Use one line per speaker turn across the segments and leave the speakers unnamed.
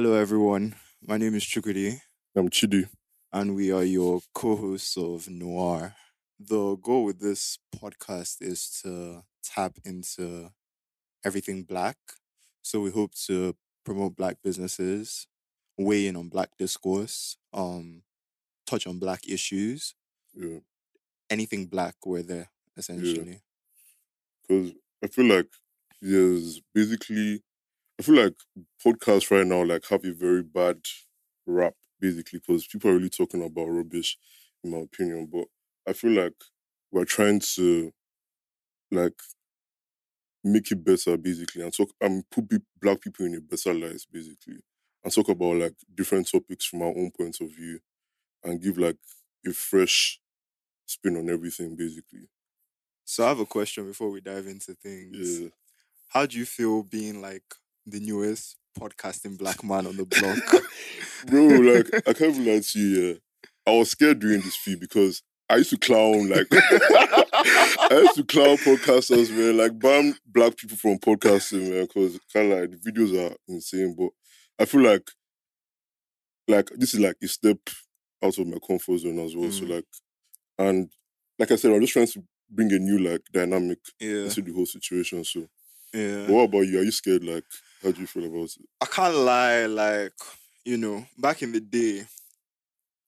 Hello, everyone. My name is Chukudi,
I'm Chidi.
and we are your co hosts of Noir. The goal with this podcast is to tap into everything black. So, we hope to promote black businesses, weigh in on black discourse, um, touch on black issues,
Yeah.
anything black, we're there, essentially.
Because I feel like there's basically, I feel like podcasts right now like have a very bad rap, basically, because people are really talking about rubbish, in my opinion. But I feel like we're trying to like make it better, basically, and talk and put black people in a better light, basically, and talk about like different topics from our own point of view, and give like a fresh spin on everything, basically.
So, I have a question before we dive into things.
Yeah.
How do you feel being like the newest podcasting black man on the block?
bro, like I can't even lie to you. Yeah. I was scared during this feed because I used to clown like I used to clown podcasters, man, like ban black people from podcasting, man, because kind of like the videos are insane. But I feel like like this is like a step out of my comfort zone as well. So
Mm.
like, and like I said, I'm just trying to bring a new like dynamic
yeah.
into the whole situation. So,
Yeah.
but what about you? Are you scared? Like, how do you feel about it?
I can't lie, like, you know, back in the day,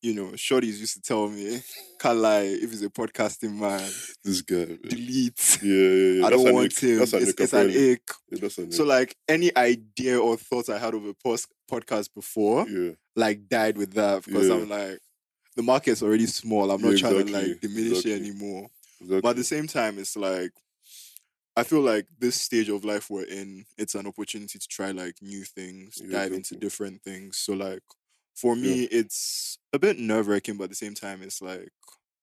you know, shorties used to tell me, can't lie, if he's a podcasting man,
This guy, man.
delete.
Yeah, yeah, yeah.
I
That's
don't
an
want
ick.
him.
That's an
It's, it's an ick.
Yeah,
So, like, any idea or thoughts I had of a post- podcast before,
yeah,
like, died with that because
Yeah.
I'm like, the market's already small. I'm not trying to, like, diminish
exactly.
it anymore.
exactly.
But at the same time, it's like I feel like this stage of life we're in, it's an opportunity to try like new things,
Yeah,
dive into different things. So like for
Yeah.
me, it's a bit nerve wracking, but at the same time, it's like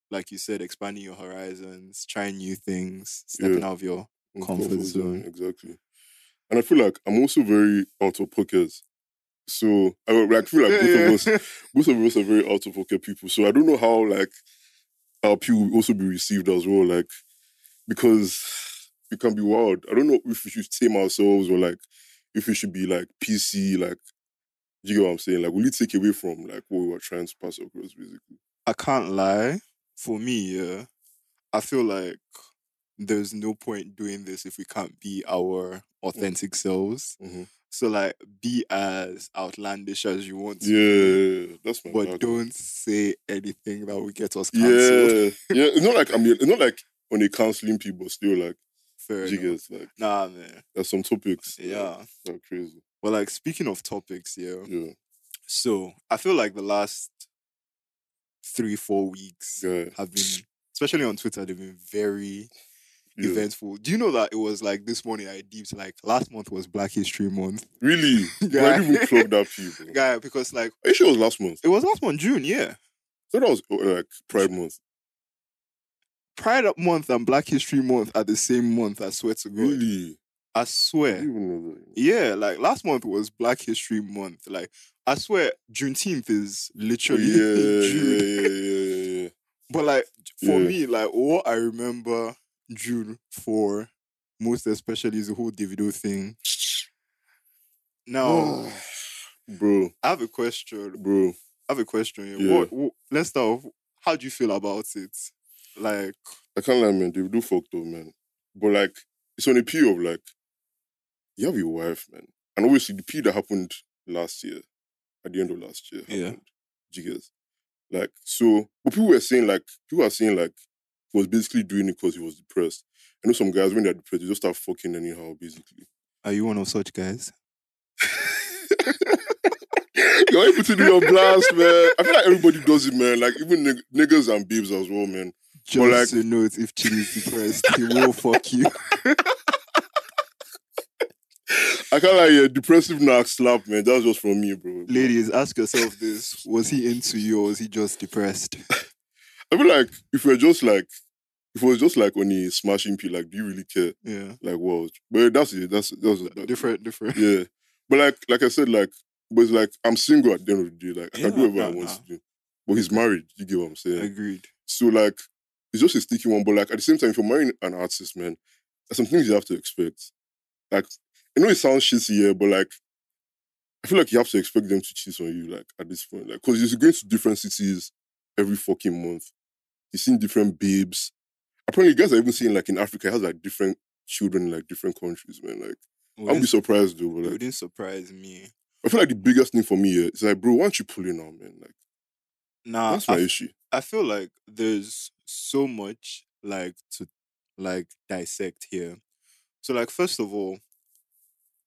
like you said, expanding your horizons, trying new things, stepping out of your
In
comfort zone.
exactly. And I feel like I'm also very out of pocket. So I feel like
Yeah,
both
yeah.
of us, both of us are very out of pocket people. So I don't know how like our people will also be received as well. Like because it can be wild. I don't know if we should tame ourselves or like if we should be like PC. Like, do you get what I'm saying? Like, will it take away from like what we were trying to pass across, basically?
I can't lie. For me, yeah, I feel like there's no point doing this if we can't be our authentic selves.
Mm-hmm.
So like be as outlandish as you want to. be,
Yeah, that's my
but don't say anything that will get us cancelled.
Yeah, yeah. It's not like I mean, it's not like on a counseling people, still like
Fair
jiggers. Like
Nah, man.
there's some topics.
Yeah.
are crazy.
But like speaking of topics, yeah.
Yeah,
So I feel like the last three, four weeks
yeah,
have been, especially on Twitter, they've been very
yeah.
eventful. Do you know that it was like this morning I deeped like last month was Black History Month.
Really? I didn't even clock that people.
Guy, because like
sure it was last month?
it was last month, June, yeah.
So that was uh, like Pride Month.
Pride Up Month and Black History Month are the same month, I swear to God.
Really?
I swear.
didn't even know that.
Yeah, like last month was Black History Month. Like I swear, Juneteenth is literally
yeah,
June.
yeah, yeah, yeah, yeah.
But like for me, like what I remember June for most especially is the whole Davido thing. Now
bro,
I have a question.
bro.
I have a question. What, what let's start off. How do you feel about it? Like
I can't lie, man. They do fucked up, man. But like, it's on a P of like, you have your wife, man. And obviously, the P that happened last year, at the end of last year,
Yeah.
happened. Jiggers. Like, so, but people were saying, like, people are saying, like, he was basically doing it because he was depressed. I know some guys, when they're depressed, they just start fucking anyhow, basically.
are you one of such guys?
You're able to do your blast, man. I feel like everybody does it, man. Like, even nig- niggas and babes as well, man.
Just
like-
to note, if Chidi is depressed, he will fuck you.
I can't like, yeah, depressive knock slap, man. That's just from me, bro.
Ladies, ask yourself this: Was he into you, or was he just depressed?
I feel like if we're just like, if it was just like on a smashing P, like, do you really care?
Yeah,
Like, well, but that's it. That's that's that,
different, different.
Yeah, but like, like I said, like, but it's like I'm single at the end of the day. Like, I can do
Yeah,
whatever I want
nah.
to do. But he's married. You get what I'm saying?
Agreed.
So like, it's just a sticky one. But like at the same time, if you're marrying an artist, man, there's some things you have to expect. Like, I know it sounds shitty, yeah, but like, I feel like you have to expect them to cheat on you, like at this point, like because you're going to different cities every fucking month. You're seeing different babes. Apparently, you guys are even seeing like in Africa, it has like different children in like different countries, man. Like, I'll be surprised though. But,
it
like,
wouldn't surprise me.
I feel like the biggest thing for me here is like, bro, why don't you pull in now, man? Like,
Nah,
that's
I
my issue.
I feel like there's so much like to like dissect here. So like first of all,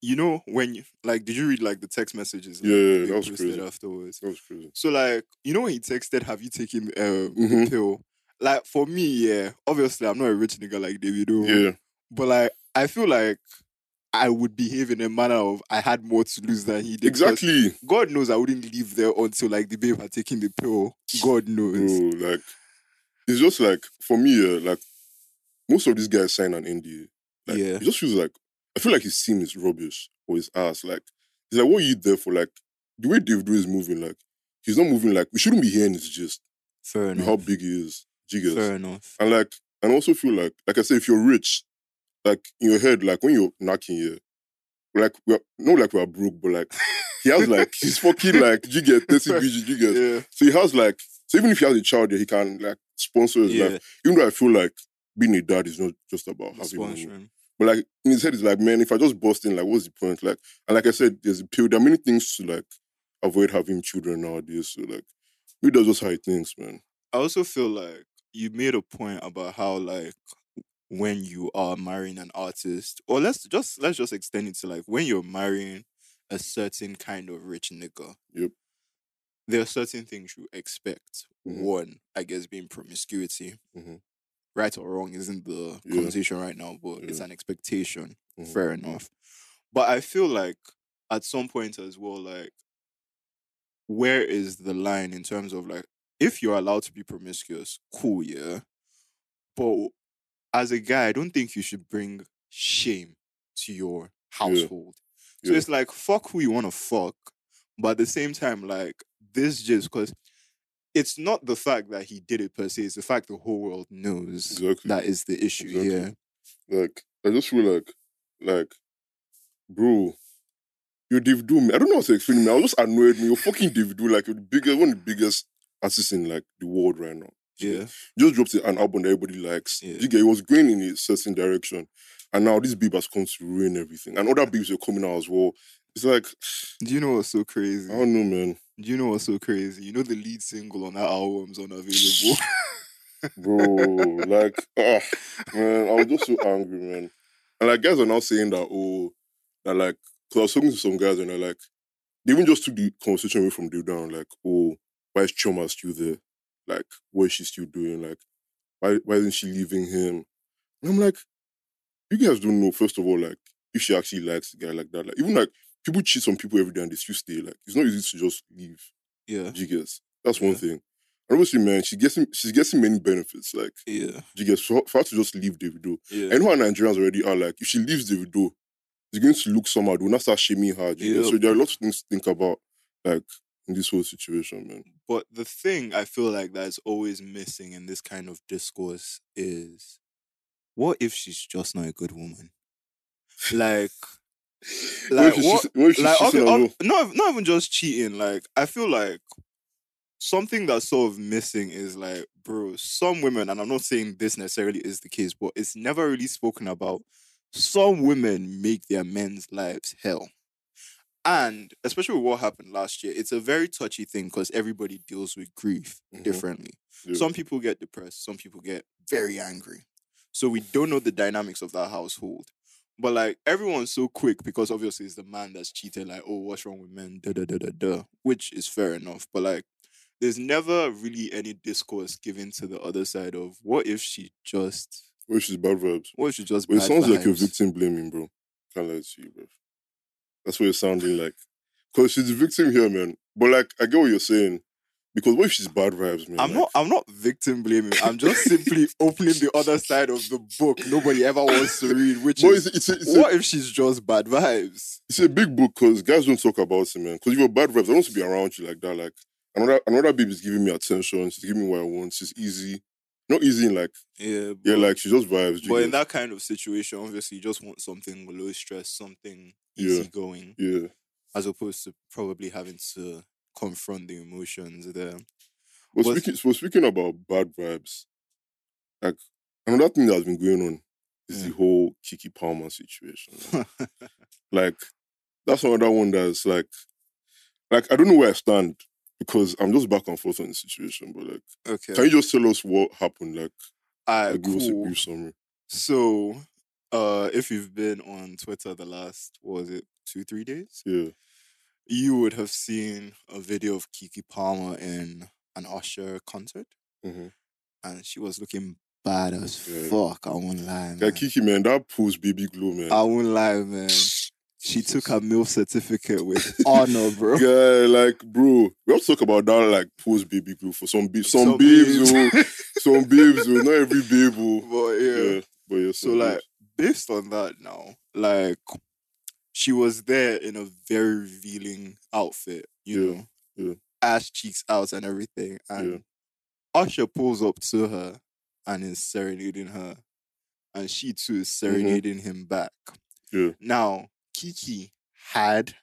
you know when you like did you read like the text messages? like,
Yeah, yeah, that was crazy.
afterwards.
That was crazy.
So like you know when he texted, "Have you taken uh, the
Mhm.
pill?" Like for me, yeah. Obviously, I'm not a rich nigga like Davido.
Yeah,
But like I feel like I would behave in a manner of I had more to lose than he did.
exactly,
God knows I wouldn't leave there until like the babe had taken the pill. God knows.
bro. Like, it's just like for me, uh, like most of these guys sign an NDA. Like,
Yeah.
it just feels like I feel like his team is rubbish or his ass. Like, it's like what are you there for? Like, the way David is moving, like he's not moving like we shouldn't be hearing this just
Fair enough.
how big he is. Jiggers.
Fair enough.
And like, and I also feel like, like I said, if you're rich, like in your head, like when you're knocking here, like we're not like we're broke, but like he has like he's fucking like you get 30 BG, you get.
Yeah.
So he has like so even if he has a child there, he can like sponsor his
Yeah.
life. Even though I feel like being a dad is not just about having money.
Sponsoring.
But like in his head, it's like, man, if I just bust in, like, what's the point? Like, and like I said, there's a pill. There are many things to like avoid having children nowadays. So like, maybe that's just how he thinks, man.
I also feel like you made a point about how like when you are marrying an artist, or let's just let's just extend it to like when you're marrying a certain kind of rich nigga.
Yep.
There are certain things you expect.
Mhm.
One, I guess, being promiscuity.
Mhm.
Right or wrong isn't the
Yeah.
conversation right now, but it's an expectation.
Mhm.
Fair enough. But I feel like at some point as well, like, where is the line in terms of like, if you're allowed to be promiscuous, cool, yeah. But as a guy, I don't think you should bring shame to your household. So
Yeah.
it's like, fuck who you want to fuck. But at the same time, like, this just because it's not the fact that he did it per se, it's the fact the whole world knows
Exactly.
that is the issue.
Exactly.
Yeah.
Like, I just feel like, like, bro, you're Davido, man. I don't know how to explain man. I was just annoyed, me. You're fucking Davido, like, you're the biggest, one of the biggest artists in, like, the world right now.
Yeah.
Just dropped an album that everybody likes.
Yeah.
You get, it was going in a certain direction. And now this babe has come to ruin everything. And other babes are coming out as well. It's like,
Do you know what's so crazy?
I don't know, man.
Do you know what's so crazy? You know the lead single on that album's unavailable.
Bro, like, ah, man, I was just so angry, man. And like, guys are now saying that, oh, that like, because I was talking to some guys and they're like, they even just took the conversation away from Davido, like, oh, why is Chioma still there? Like, what is she still doing? Like, why, why isn't she leaving him? And I'm like, you guys don't know, first of all, like, if she actually likes the guy like that. Like, even like, people cheat on people every day and they still stay. Like, it's not easy to just leave.
yeah.
Do you? That's one
Yeah.
thing. And obviously, man, she gets she's getting many benefits. Like,
Yeah.
do you? For, for her to just leave Davido.
Yeah.
Know how Nigerians already are. Like, if she leaves Davido, it's going to look somehow. Will not start shaming her. do?
Yeah.
So there are lots of things to think about, like in this whole situation, man.
But the thing I feel like that's always missing in this kind of discourse is what if she's just not a good woman? Like, like what?
what
Like,
on
not not even just cheating. Like, I feel like something that's sort of missing is like, bro, some women, and I'm not saying this necessarily is the case, but it's never really spoken about. Some women make their men's lives hell. And especially with what happened last year, it's a very touchy thing because everybody deals with grief
Mhm.
differently.
Yeah.
Some people get depressed, some people get very angry. So we don't know the dynamics of that household. But like everyone's so quick because obviously it's the man that's cheated, like, oh, what's wrong with men? Da da da da da. Which is fair enough. But like there's never really any discourse given to the other side of what if she just
What if she's bad vibes?
what if she just
Well, it sounds like you're victim blaming, bro. Can't lie to you, bro. That's what you're sounding like. Because she's the victim here, man. But like, I get what you're saying. Because what if she's bad vibes, man?
I'm
Like,
not I'm not victim blaming. I'm just simply opening the other side of the book nobody ever wants to read, which
But
is
it's, a, it's, a,
what if she's just bad vibes?
it's a big book because guys don't talk about it, man. Because if you're bad vibes, I don't want to be around you like that. Like another another baby is giving me attention. She's giving me what I want. She's easy. Not easy in like
Yeah,
yeah, like she just vibes.
But in that kind of situation, obviously, you just want something low stress, something
Yeah.
easygoing.
yeah,
as opposed to probably having to confront the emotions there.
But
Was-
speaking, so speaking about bad vibes, like another thing that's been going on is
Yeah.
the whole Keke Palmer situation. like that's another one that's like, like I don't know where I stand because I'm just back and forth on the situation. But like,
okay.
can you just tell us what happened? Like,
Alright,
like give us a
cool.
brief summary.
So, uh, if you've been on Twitter the last, what was it, two, three days,
Yeah,
you would have seen a video of Keke Palmer in an Usher concert,
hmm
and she was looking bad as
Yeah.
fuck. I won't lie,
yeah.
man.
Keke man, that post baby glow man.
I won't lie, man. She took her MILF certificate with honor, bro.
Yeah, like bro, we have to talk about that like post baby glue for some ba- some,
Some
babes,
babes.
oh, some babes, oh, not every babe, oh.
But yeah.
yeah, but yeah.
So like based on that now, like she was there in a very revealing outfit, you
Yeah,
know,
yeah.
ass cheeks out and everything. And Usher pulls up to her and is serenading her. And she too is serenading him back.
Mm-hmm. Yeah.
Now, Keke had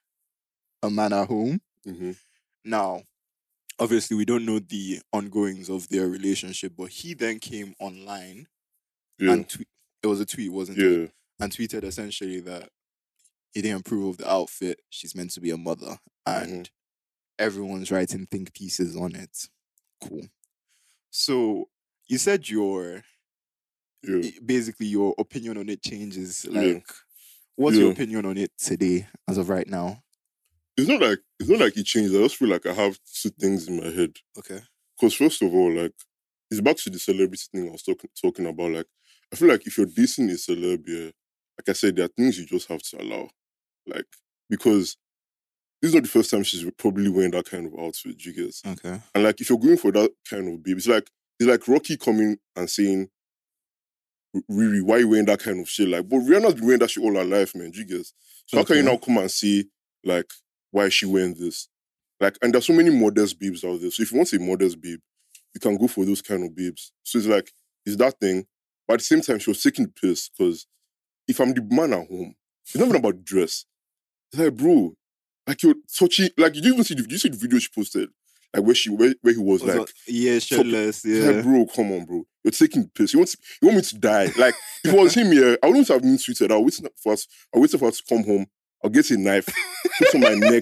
a man at home.
hmm
Now, obviously, we don't know the ongoings of their relationship, but he then came online
yeah,
and tweet. It was a tweet, wasn't it? and tweeted essentially that he didn't approve of the outfit. She's meant to be a mother, and
Mhm.
everyone's writing think pieces on it. Cool. So you said your
yeah.
basically your opinion on it changes.
Yeah.
Like, what's your opinion on it today, as of right now?
It's not like it's not like it changed. I just feel like I have two things in my head.
Okay.
Because first of all, like it's back to the celebrity thing I was talking talking about. Like I feel like if you're dating a celeb, yeah, like I said, there are things you just have to allow. Like because this is not the first time she's probably wearing that kind of outfit. You get?
Okay.
And like if you're going for that kind of babe, it's like it's like Rocky coming and saying, Riri, why you wearing that kind of shit? Like, but Rihanna's been wearing that shit all her life, man. You get? So how can you now come and say, like, why is she wearing this? Like, and there's so many modest babes out there. So if you want a modest babe, you can go for those kind of babes. So it's like, it's that thing. But at the same time, she was taking the piss because if I'm the man at home, it's not even about dress. It's like, bro, like you're touching, like you didn't even see the, you see the video she posted? Like where she, where, where he was
Was
like,
yeah, shirtless.
it's
Yeah.
like, bro, come on, bro. You're taking the piss. You want, you want me to die? Like, if it was him here, I wouldn't have been tweeted. I'll wait for us. I'll wait for us to come home. I'll get a knife, put on my neck,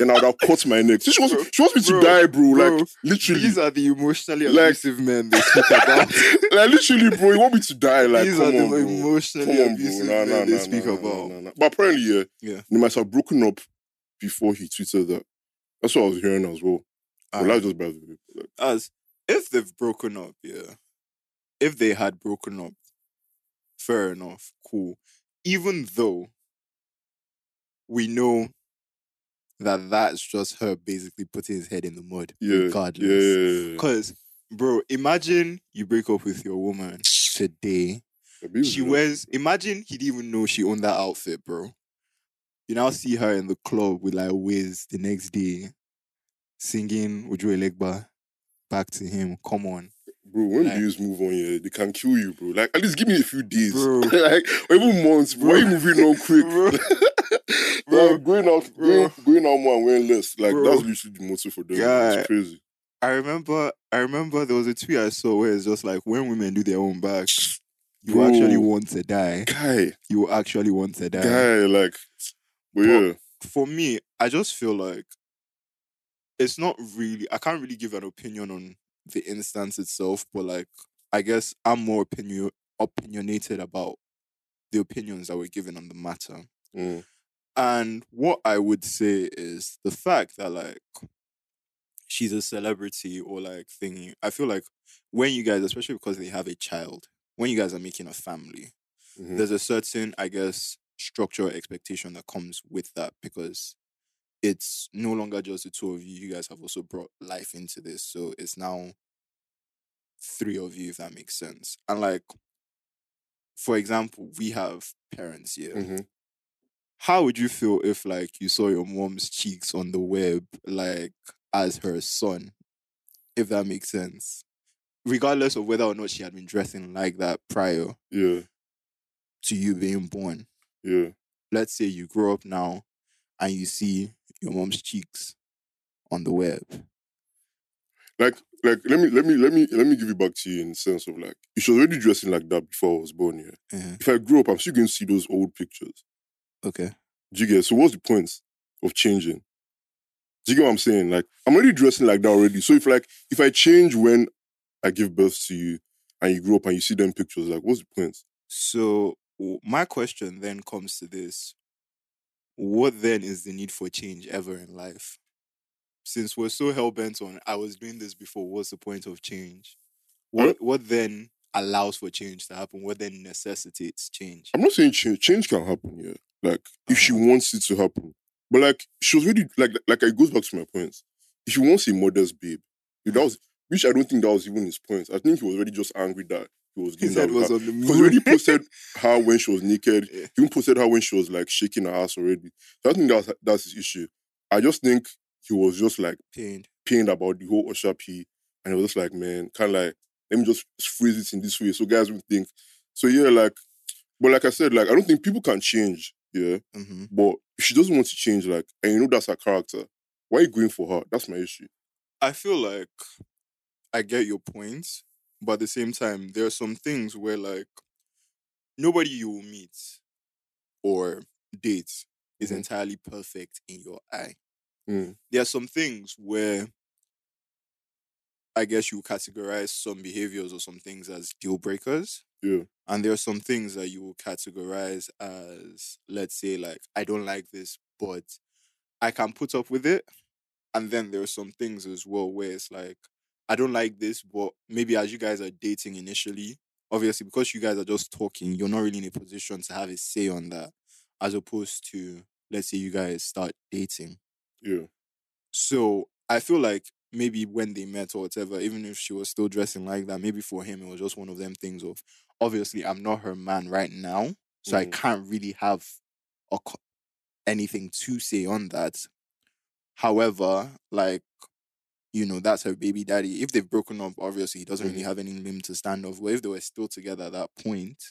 then I'll, I'll cut my neck. So she wants,
Bro,
she wants me to
bro,
die, bro.
bro,
Like, literally.
These are the emotionally
Like-
abusive men they speak about.
like, literally, bro. You want me to die? Like,
These are the
on,
emotionally
on,
abusive
Nah,
men
nah,
they
nah,
speak about.
But apparently, yeah,
Yeah.
they must have broken up before he tweeted that. That's what I was hearing as well. Well,
ah.
that's just by. Like,
as if they've broken up, yeah. If they had broken up, fair enough, cool. Even though we know that that's just her basically putting his head in the mud,
yeah,
regardless.
yeah, yeah, yeah.
Because, bro, imagine you break up with your woman today. She wears, imagine he didn't even know she owned that outfit, bro. You now see her in the club with like Wiz the next day singing Ojuelegba back to him. Come on.
Bro, when
Like-
move on, yeah, they can kill you, bro. Like, at least give me a few days.
Bro.
like, or even months, bro. Why you moving on quick?
Bro.
bro, going out,
Bro.
going, going out more and wearing less. Like,
Bro.
that's literally the motto for them.
Guy.
It's crazy.
I remember I remember there was a tweet I saw where it's just like when women do their own back, you
Bro.
actually want to die.
Guy,
You actually want to die.
guy, like, but
But-
yeah,
for me, I just feel like it's not really. I can't really give an opinion on the instance itself, but like I guess I'm more opinion opinionated about the opinions that were given on the matter.
mm,
And what I would say is the fact that like she's a celebrity or like thingy. I feel like when you guys, especially because they have a child, when you guys are making a family,
mhm.
there's a certain, I guess, structure expectation that comes with that because it's no longer just the two of you. You guys have also brought life into this. So it's now three of you, if that makes sense. And like, for example, we have parents here.
Mhm.
How would you feel if like you saw your mom's cheeks on the web, like as her son? If that makes sense. Regardless of whether or not she had been dressing like that prior
yeah,
to you being born
yeah,
let's say you grow up now and you see your mom's cheeks on the web.
Like, like let me let me let me let me give it back to you in the sense of like she was already dressing like that before I was born. Yeah.
Uh-huh.
If I grew up, I'm still going to see those old pictures.
Okay.
Do you get? So what's the point of changing? Do you get what I'm saying? Like I'm already dressing like that already. So if like if I change when I give birth to you and you grow up and you see them pictures, like what's the point?
So my question then comes to this: What then is the need for change ever in life? Since we're so hell bent on, I was doing this before. What's the point of change? What what then allows for change to happen? What then necessitates change?
I'm not saying change. Change can happen, yeah. Like if she
Uh-huh.
wants it to happen, but like she was really like like it goes back to my point. If she wants a mother's babe, if that was which I don't think that was even his point. I think he was really just angry that he was
His head was on the
Because he already posted her when she was naked.
Yeah.
He even posted her when she was like shaking her ass already. So I think that's that's his issue. I just think he was just like
Pained.
pained about the whole Usher P, and it was just like, man, kind of like let me just phrase it in this way so guys will think. So yeah, like, but like I said, like I don't think people can change. Yeah,
hmm
but if she doesn't want to change, like, and you know that's her character, why are you going for her? That's my issue.
I feel like I get your point, but at the same time, there are some things where like nobody you will meet or date is
Mhm.
entirely perfect in your eye.
Mm.
There are some things where I guess you categorize some behaviors or some things as deal breakers.
Yeah,
And there are some things that you will categorize as, let's say, like, I don't like this, but I can put up with it. And then there are some things as well where it's like, I don't like this, but maybe as you guys are dating initially, obviously, because you guys are just talking, you're not really in a position to have a say on that, as opposed to, let's say, you guys start dating.
yeah,
So I feel like maybe when they met or whatever, even if she was still dressing like that, maybe for him it was just one of them things of obviously I'm not her man right now, so I
Mhm.
can't really have a, anything to say on that. However, like you know, that's her baby daddy. If they've broken up, obviously he doesn't really
Mhm.
have any limb to stand off. But if they were still together at that point,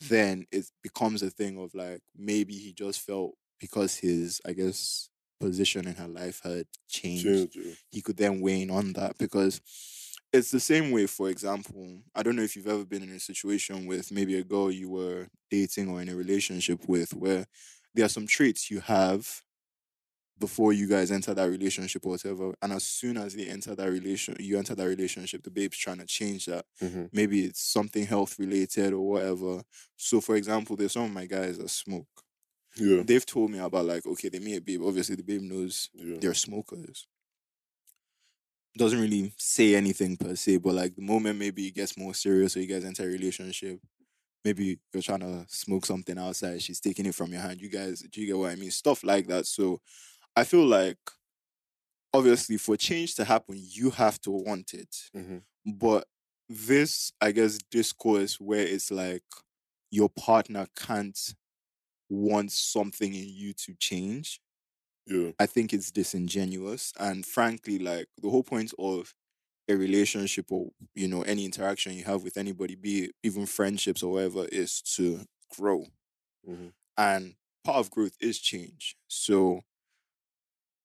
then it becomes a thing of like maybe he just felt because his, I guess, position in her life had changed
change. Yeah.
he could then weigh in on that because it's the same way for example i don't know if you've ever been in a situation with maybe a girl you were dating or in a relationship with where there are some traits you have before you guys enter that relationship or whatever and as soon as they enter that relation you enter that relationship the babe's trying to change that
Mhm.
maybe it's something health related or whatever so for example there's some of my guys that smoke
Yeah,
they've told me about like okay they meet a babe obviously the babe knows
yeah,
they're smokers. Doesn't really say anything per se, but like the moment maybe it gets more serious or you guys enter a relationship, maybe you're trying to smoke something outside, she's taking it from your hand. You guys, do you get what I mean? Stuff like that. So I feel like obviously for change to happen, you have to want it.
Mhm.
But this, I guess, discourse where it's like your partner can't want something in you to change
yeah,
I think it's disingenuous. And frankly, like the whole point of a relationship or you know any interaction you have with anybody, be it even friendships or whatever, is to grow.
Mhm.
And part of growth is change. So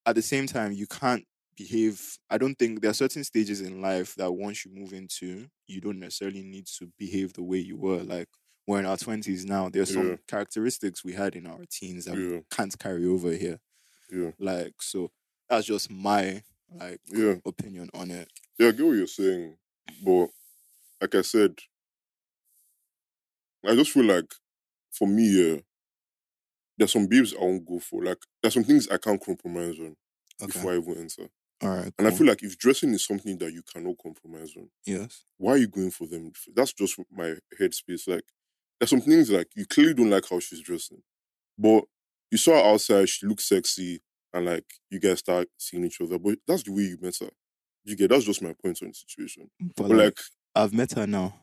at the same time, you can't behave. I don't think there are certain stages in life that once you move into, you don't necessarily need to behave the way you were. Like we're in our twenties now. There are some
Yeah.
characteristics we had in our teens that we can't carry over here.
yeah,
Like, so that's just my like
yeah.
opinion on it.
Yeah, I get what you're saying, but like I said, I just feel like for me, yeah, there's some babes I won't go for. Like there's some things I can't compromise on
Okay.
before I even enter.
All right.
And I feel like if dressing is something that you cannot compromise on,
yes.
why are you going for them? That's just my headspace. Like there's some things like you clearly don't like how she's dressing, but you saw her outside, she looks sexy, and like you guys start seeing each other. But that's the way you met her. You get that's just my point on the situation.
But,
But
like,
like,
I've met her now.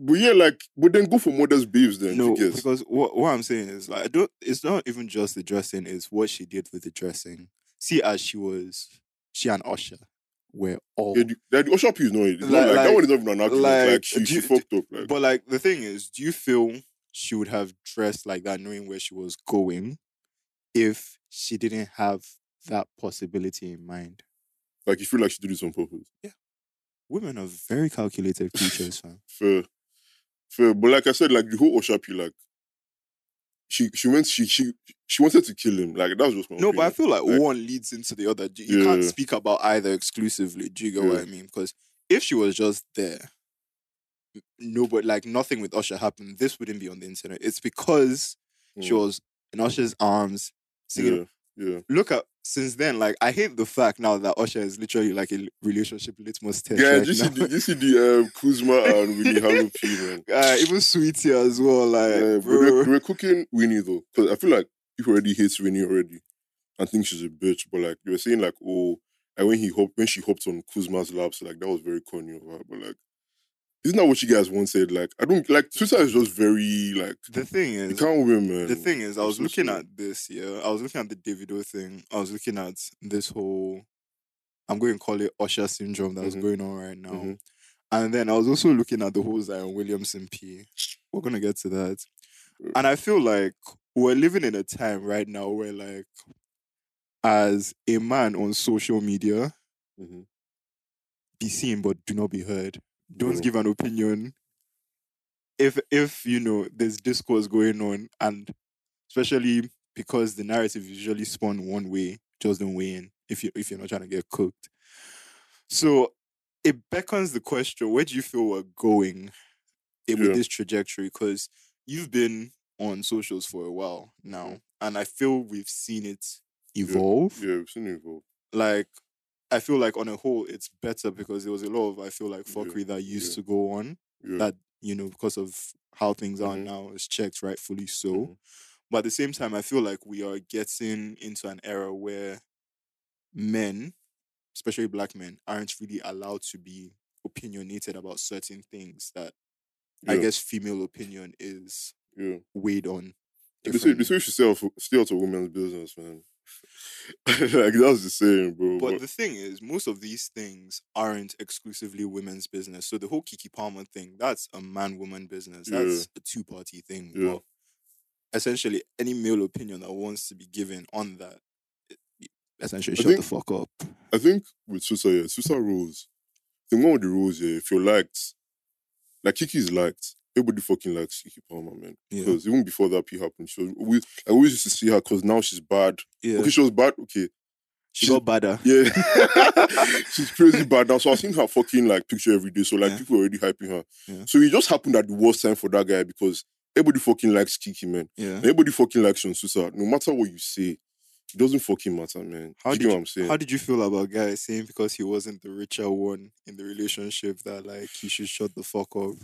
But yeah, like, but then go for modest babes then.
no,
you
because what what I'm saying is like I don't. It's not even just the dressing; it's what she did with the dressing. See, as she was, she and Usher were all.
Yeah, the, like, the Usher P is not. It's
Like-
not like, that one is not even an argument. Like,
like,
she,
do
she fucked up. Like,
But like the thing is, do you feel she would have dressed like that knowing where she was going? if she didn't have that possibility in mind.
Like you feel like she did this on purpose.
Yeah, women are very calculated creatures, fam.
Fair. Fair. But like I said, like the whole Usher P, like she she went she she she wanted to kill him. Like that was just my
No, but I feel like,
Like-
one leads into the other. You you can't speak about either exclusively. Do you get what I mean? Because if she was just there, no, but like nothing with Usher happened. This wouldn't be on the internet. It's because she
Mm.
was in Usher's arms singing.
Yeah, yeah.
Look at since then, like I hate the fact now that Usher is literally like a relationship litmus test.
Yeah,
right
you see the, you see the um, Kuzma and Winnie P, man?
uh, even Saweetie as well. Like,
Yeah, we're, we're cooking Winnie though, because I feel like people already hate Winnie already and think she's a bitch. But like they were saying, like oh, and when he hopped when she hopped on Kuzma's laps, like that was very corny of her. But like, isn't that what you guys wanted? Like I don't like Twitter is just very like
the thing
you
is,
can't win, man.
The thing is, I was
so
looking at this, yeah. I was looking at the Davido thing. I was looking at this whole, I'm going to call it Usher syndrome that's
Mhm.
going on right now.
Mhm.
And then I was also looking at the whole Zion Williamson P. We're going to get to that. And I feel like we're living in a time right now where, like, as a man on social media,
Mhm.
be seen but do not be heard. Don't
Bro.
give an opinion. If if you know there's discourse going on, and especially because the narrative usually spun one way, just don't weigh in if you if you're not trying to get cooked. So it beckons the question: Where do you feel we're going eh, with this trajectory? Because you've been on socials for a while now, and I feel we've seen it evolve
Yeah, we've seen it evolve.
like I feel like on a whole it's better because there was a lot of I feel like
Yeah,
fuckery that used
yeah.
to go on
Yeah.
that you know because of how things are
Mhm.
now is checked rightfully so.
Mhm.
But at the same time, I feel like we are getting into an era where men, especially black men, aren't really allowed to be opinionated about certain things that I guess female opinion is
Yeah.
weighed on.
They say, they
differently.
say you should stay out, stay out of women's business, man. like that's the saying, bro.
But
But,
the thing is, most of these things aren't exclusively women's business. So the whole Keke Palmer thing, that's a man woman business.
Yeah.
That's a two party thing.
Yeah.
But essentially, any male opinion that wants to be given on that, essentially,
I
shut the fuck up.
I think with Twitter, yeah, Twitter rules. The one with the rules, yeah, if you're liked, like Keke is liked, everybody fucking likes Keke Palmer, man.
Yeah.
Because even before that P happened, she was always, I always used to see her because now she's bad.
Yeah.
Okay, she was bad. Okay,
she
she-
got badder.
yeah, she's crazy bad now. So I've seen her fucking like picture every day. So like
Yeah.
people were already hyping her.
Yeah.
So it just happened at the worst time for that guy because everybody fucking likes Keke, man.
Yeah.
Everybody fucking likes you on Twitter. No matter what you say, it doesn't fucking matter, man.
How
you
did
get what I'm saying?
How did you feel about guys saying because he wasn't the richer one in the relationship that like he should shut the fuck up?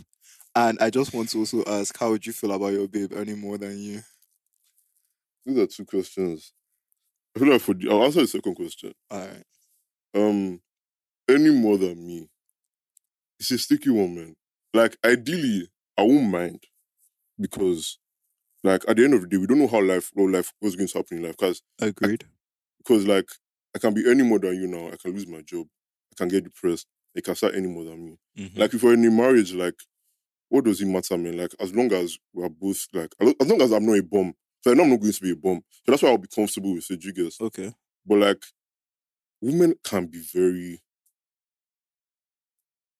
And I just want to also ask, how would you feel about your babe earning more than you?
These are two questions. I feel like for the, I'll answer the second question.
All right.
Um, any more than me, it's a sticky one, man. Like ideally, I won't mind because, like at the end of the day, we don't know how life, what life, what's going to happen in life. Because,
Agreed.
because like I can be any more than you now. I can lose my job. I can get depressed. They can start any more than me.
Mhm.
Like if we're in a marriage, like what does it matter, man? Like as long as we're both like, as long as I'm not a bum. So I know I'm not going to be a bum. So that's why I'll be comfortable with Rodriguez.
okay.
But like, women can be very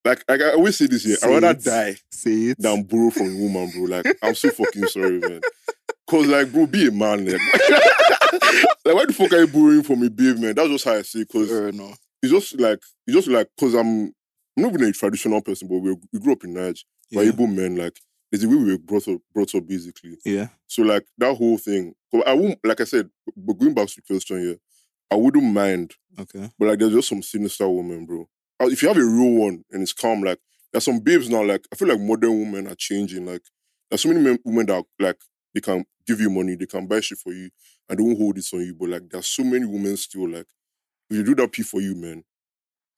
like like I always say this here.
Say
I'd rather
it.
die
Say it.
than borrow from a woman, bro. Like I'm so fucking sorry, man. Cause like, bro, be a man, like, like why the fuck are you borrowing from a babe, man? That's just how I say. Cause
Uh, no.
it's just like it's just like cause I'm I'm not even a traditional person, but we we grew up in Nigeria. We're able men, like there's a way we were brought up, brought up basically.
yeah.
So like that whole thing. I won't, like I said, but going back to the question here, I wouldn't mind
Okay.
but like, there's just some sinister women, bro. If you have a real one and it's calm, like there's some babes now. Like I feel like modern women are changing. Like there's so many men, women that are, like they can give you money, they can buy shit for you, and they won't hold it on you. But like there's so many women still like if you do that P for you, man.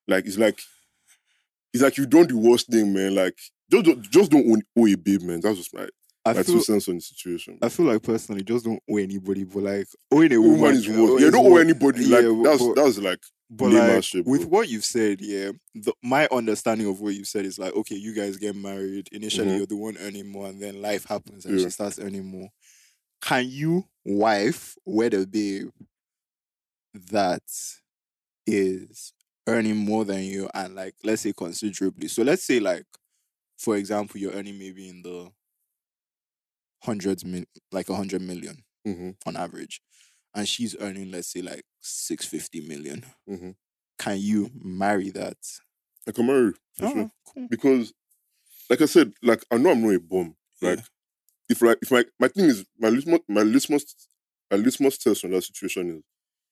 Like it's like it's like you've done the worst thing, man. Like just don't, just don't own, owe a babe, man. That's just my
I
my
feel
two cents on the situation.
I feel like personally, just don't owe anybody, but like owing a woman,
woman is worse. Yeah, don't owe anybody. Like
but-
that's
but-
that's like
But like
shit,
with what you've said, yeah, the, my understanding of what you said is like, okay, you guys get married. Initially,
Mhm.
you're the one earning more, and then life happens, and
Yeah.
she starts earning more. can you wife wed a babe that is earning more than you and like let's say considerably. So let's say like for example you're earning maybe in the hundreds mil like a hundred million
hmm
on average and she's earning let's say like 650 million.
Hmm
can you marry that?
I can marry for
oh,
sure.
cool.
Because, like I said, like I know I'm not a bum.
Yeah.
Like if like if my my thing is my litmus my litmus my litmus test on that situation is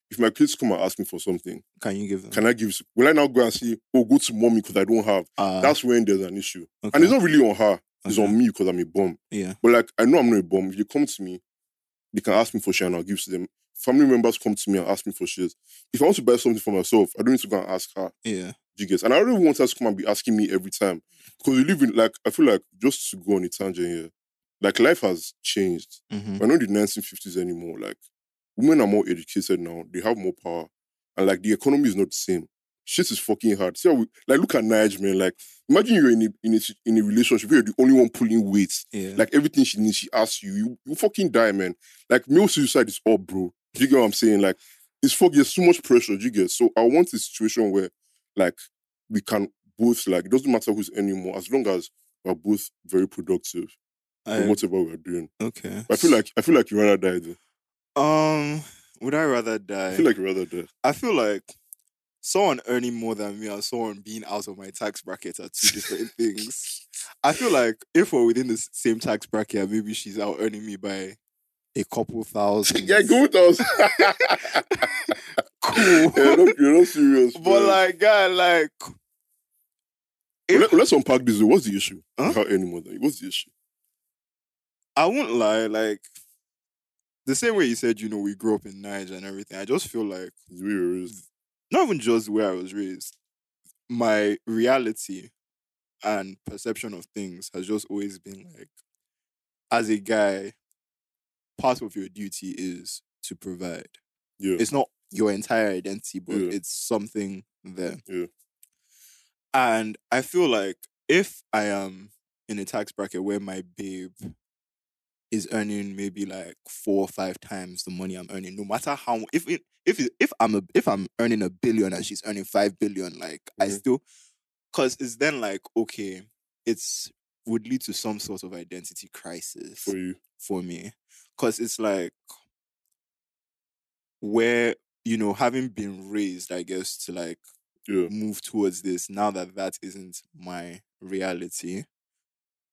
if my kids come and ask me for something,
can you give them
can I give? Will I now go and say, oh, go to mommy because I don't have?
uh,
That's when there's an issue,
okay.
and it's not really on her. It's
Okay.
on me because I'm a bum.
yeah
But like I know I'm not a bum. If you come to me, they can ask me for shit and I'll give to them. Family members come to me and ask me for shit. If I want to buy something for myself, I don't need to go and ask her.
yeah
Do you get? And I don't want her to come and be asking me every time. Because we live in like I feel like just to go on a tangent here, like life has changed.
hmm
We're not in the 1950s anymore. Like women are more educated now. They have more power. And like the economy is not the same. Shit is fucking hard. See how we like look at Nige, man. Like imagine you're in a in a in a relationship where you're the only one pulling weight.
yeah
Like everything she needs, she asks you. You you fucking die, man. Like male suicide is up, bro. Do you get what I'm saying? Like it's fuck. There's so much pressure. Do you get? So I want a situation where like we can both like it doesn't matter who's anymore as long as we're both very productive
I,
in whatever we're doing.
okay
But I feel like I feel like you rather die. Though.
Um would i rather die
I feel like rather die.
I feel like someone earning more than me and someone being out of my tax bracket are two different things. I feel like if we're within the same tax bracket, maybe she's out earning me by a couple thousand.
yeah, go with us.
cool.
yeah, no, you're not serious.
but
man.
like, guy, like, if,
let, us unpack this. What's the issue?
Huh?
How anymore than you? What's the issue?
I won't lie, like, the same way you said, you know, we grew up in Niger and everything. I just feel like
It's weird. Is
not even just where I was raised, my reality and perception of things has just always been like, as a guy, part of your duty is to provide.
yeah,
It's not your entire identity, but
Yeah.
it's something there.
Yeah.
And I feel like if I am in a tax bracket where my babe is earning maybe like four or five times the money I'm earning, no matter how if it, if it, if I'm a, if I'm earning a billion and she's earning five billion, like I
Mhm.
still because it's then like okay, it's would lead to some sort of identity crisis
for you.
for me because it's like where you know having been raised i guess to like
Yeah,
move towards this now that that isn't my reality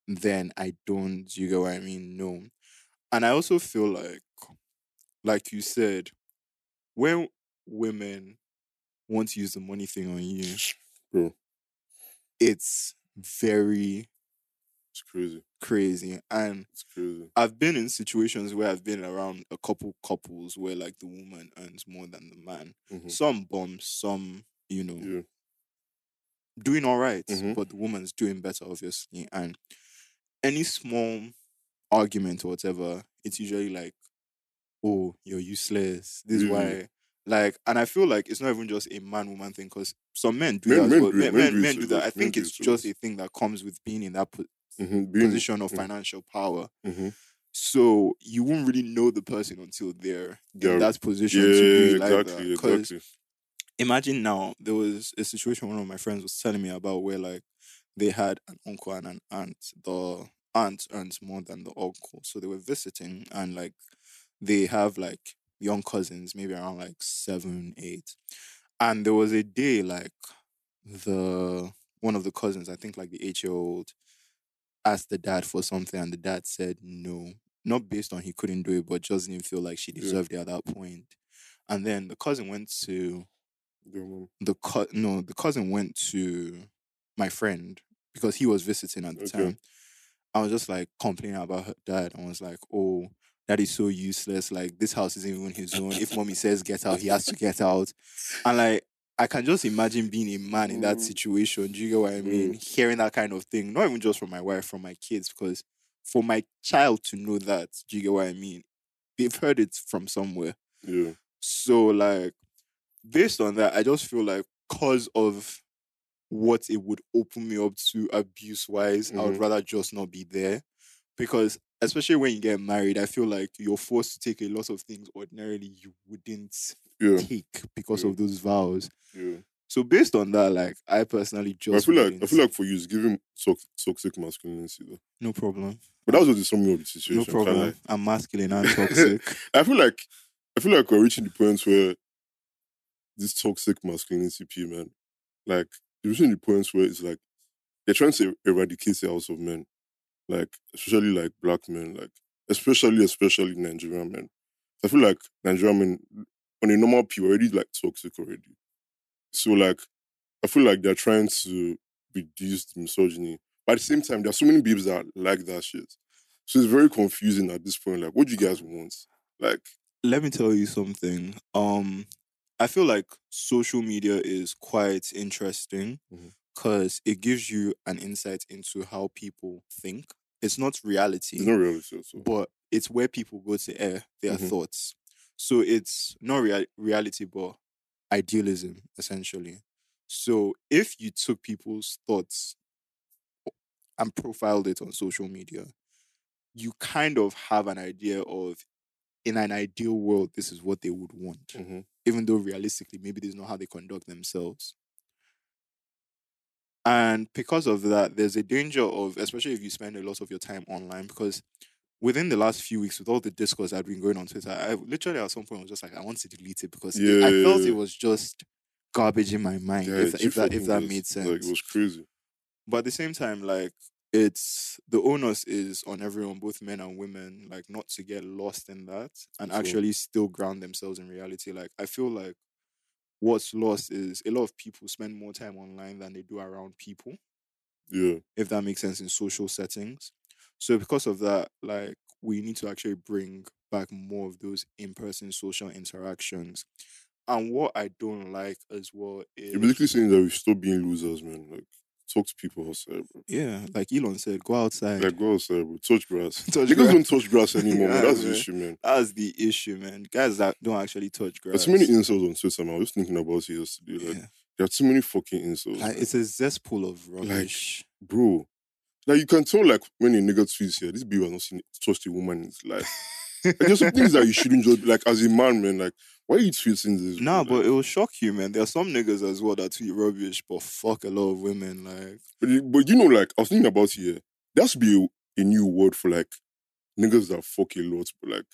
then i don't you get what i mean no and i also feel like like you said when women want to use the money thing on you
Bro.
it's very
it's crazy.
crazy and
It's crazy.
I've been in situations where I've been around a couple couples where like the woman earns more than the man.
Mhm.
Some bums, some, you know,
Yeah,
doing all right,
Mhm.
but the woman's doing better, obviously. And any small argument or whatever, it's usually like, oh, you're useless. This is
Yeah.
why. Like, and I feel like it's not even just a man woman thing because some men do
Men-
that.
men
well.
do
Men,
men
men,
do it
men
so
do that. I think it's
so
just a thing that comes with being in that po-
mm-hmm. Being,
position of
mhm.
financial power.
hmm
So you won't really know the person until they're
They're-
in that position
Yeah,
to be like
exactly,
that. Because
exactly.
imagine now there was a situation one of my friends was telling me about where like they had an uncle and an aunt. The aunt earns more than the uncle, so they were visiting and like they have like young cousins, maybe around like seven, eight, and there was a day like the one of the cousins, I think like the eight year old, asked the dad for something, and the dad said no, not based on he couldn't do it, but just didn't feel like she
Yeah.
deserved it at that point. And then the cousin went to the co- no, the cousin went to my friend because he was visiting at the
Okay.
time. I was just like complaining about her dad and was like, "Oh, that is so useless. Like this house isn't even his own. If mommy says get out, he has to get out." And like I can just imagine being a man in that
Mm.
situation. Do you get what I mean? Hearing that kind of thing, not even just from my wife, from my kids, because for my child to know that, do you get what I mean? They've heard it from somewhere.
Yeah,
So like based on that, I just feel like cause of what it would open me up to abuse wise, I would
Mhm.
rather just not be there. Because especially when you get married, I feel like you're forced to take a lot of things ordinarily you wouldn't
Yeah,
take because
Yeah.
of those vows.
yeah.
So based on that, like I personally
But I
just
feel like I feel like for you, it's giving tox- toxic masculinity though.
no problem,
But that was just the summary of the situation.
no problem. I'm masculine and toxic.
I feel like I feel like we're reaching the point where this toxic masculinity, P man, like you're reaching the point where it's like they're trying to eradicate the house of men, like especially like black men, like especially especially Nigerian men. I feel like Nigerian men on a normal P already like toxic already. So like I feel like they're trying to reduce the misogyny. But at the same time, there are so many babes that like that shit. So it's very confusing at this point. Like, what do you guys want? Like,
Let me tell you something. Um, I feel like social media is quite interesting because it gives you an insight into how people think. It's not reality.
it's not reality all.
but it's where people go to air their
Mhm.
thoughts. So it's not rea- reality, but idealism, essentially. So if you took people's thoughts and profiled it on social media, you kind of have an idea of, in an ideal world, this is what they would want,
Mhm.
Even though realistically, maybe this is not how they conduct themselves. And because of that, there's a danger of, especially if you spend a lot of your time online, because within the last few weeks, with all the discourse that had been going on Twitter, I literally at some point was just like, I want to delete it because it- I felt
Yeah.
it was just garbage in my mind.
Yeah,
if, if that if that made sense.
Like, it was crazy.
But at the same time, like it's the onus is on everyone, both men and women, like not to get lost in that and
So-
actually still ground themselves in reality. Like I feel like what's lost is a lot of people spend more time online than they do around people,
Yeah.
if that makes sense in social settings. So because of that, like we need to actually bring back more of those in-person social interactions. And what I don't like as well is
You're basically saying that we're still being losers, man. Like, talk to people outside, bro.
yeah, like Elon said, go outside.
Like, go outside, bro. Touch grass.
Touch
Niggas
grass.
don't touch grass anymore, man.
Yeah,
That's the issue, man.
That's the issue, man. Guys that don't actually touch grass.
There's too many insults on Twitter, man. I was thinking about it yesterday. Like,
Yeah.
there are too many fucking insults.
Like, it's a cesspool of rubbish.
bro. Like you can tell, like when a nigga tweets here, this baby has not seen touched a woman in his life. Like, there's some things that you shouldn't just like as a man, man. Like, why are you tweeting this? bro?
nah,
Like,
but it will shock you, man. There are some niggas as well that tweet rubbish, but fuck a lot of women. Like,
but, you- but you know, like I was thinking about here, has to be a, a new word for like niggas that fuck a lot, but like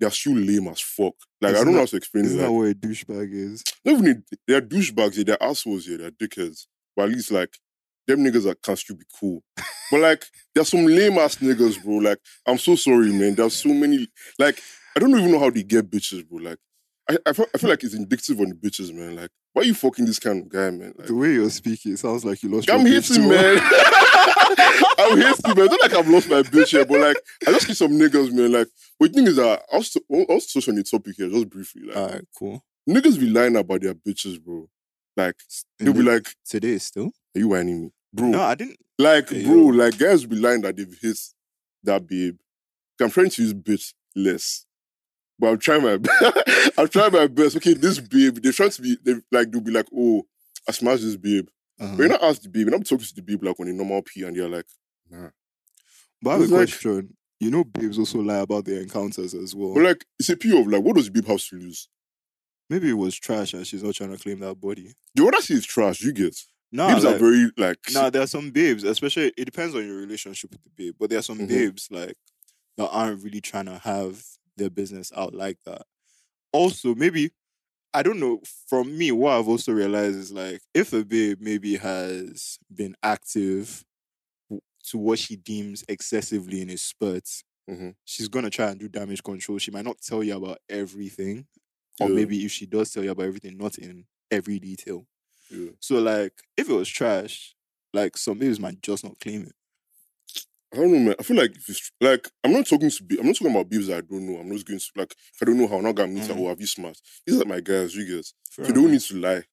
they're still lame as fuck. Like I
Isn't
don't know how to explain it.
isn't
Like,
that what a douchebag is?
not even a- they're douchebags, here, they're assholes here, they're dickheads. But at least like them niggas that can still be cool. But like there's some lame ass niggas, bro. Like I'm so sorry, man. There's so many. Like I don't even know how they get bitches, bro. Like I I feel, I feel like it's indicative on the bitches, man. Like why are you fucking this kind of guy, man? Like,
The way you're speaking, it sounds like you lost
I'm
your bitch
hating, man. I'm hating, man. It's not like I've lost my bitch here, but like I just see some niggas, man. Like, but the thing is that I was I was touch on the topic here, just briefly. Like,
Alright, cool.
niggas be lying about their bitches, bro. Like they'll be like,
today still?
"Are you whining me, bro?"
No, I didn't.
Like, bro, like guys be lying that they've hit that babe. I'm trying to use bitch less. But I'm trying my I'm trying my best. Okay, this babe, they're trying to be they like they'll be like, oh, I smashed this babe.
Uh-huh.
But you're not ask the babe, you're not talking to the babe like on a normal P and they're like, nah.
But I have a
like-
question. You know, babes also lie about their encounters as well.
But like it's a P of like, what does the babe have to lose?
Maybe it was trash and she's not trying to claim that body.
The other shit is trash, you get.
No,
Babes are very like
nah, there are some babes, especially it depends on your relationship with the babe, but there are some
Mhm.
babes like that aren't really trying to have their business out like that. Also, maybe I don't know. From me, what I've also realized is like if a babe maybe has been active to what she deems excessively in his spurts,
Mhm.
she's gonna try and do damage control. She might not tell you about everything, or
Yeah.
maybe if she does tell you about everything, not in every detail.
Yeah.
So like, if it was trash, like some babes might just not claim it.
I don't know, man. I feel like if it's like I'm not talking to be I'm not talking about babes that I don't know. I'm not going to like if I don't know how I'm not gonna meet
Mhm.
oh have you smart? These are my guys, you guys.
Fair
So they don't need to lie.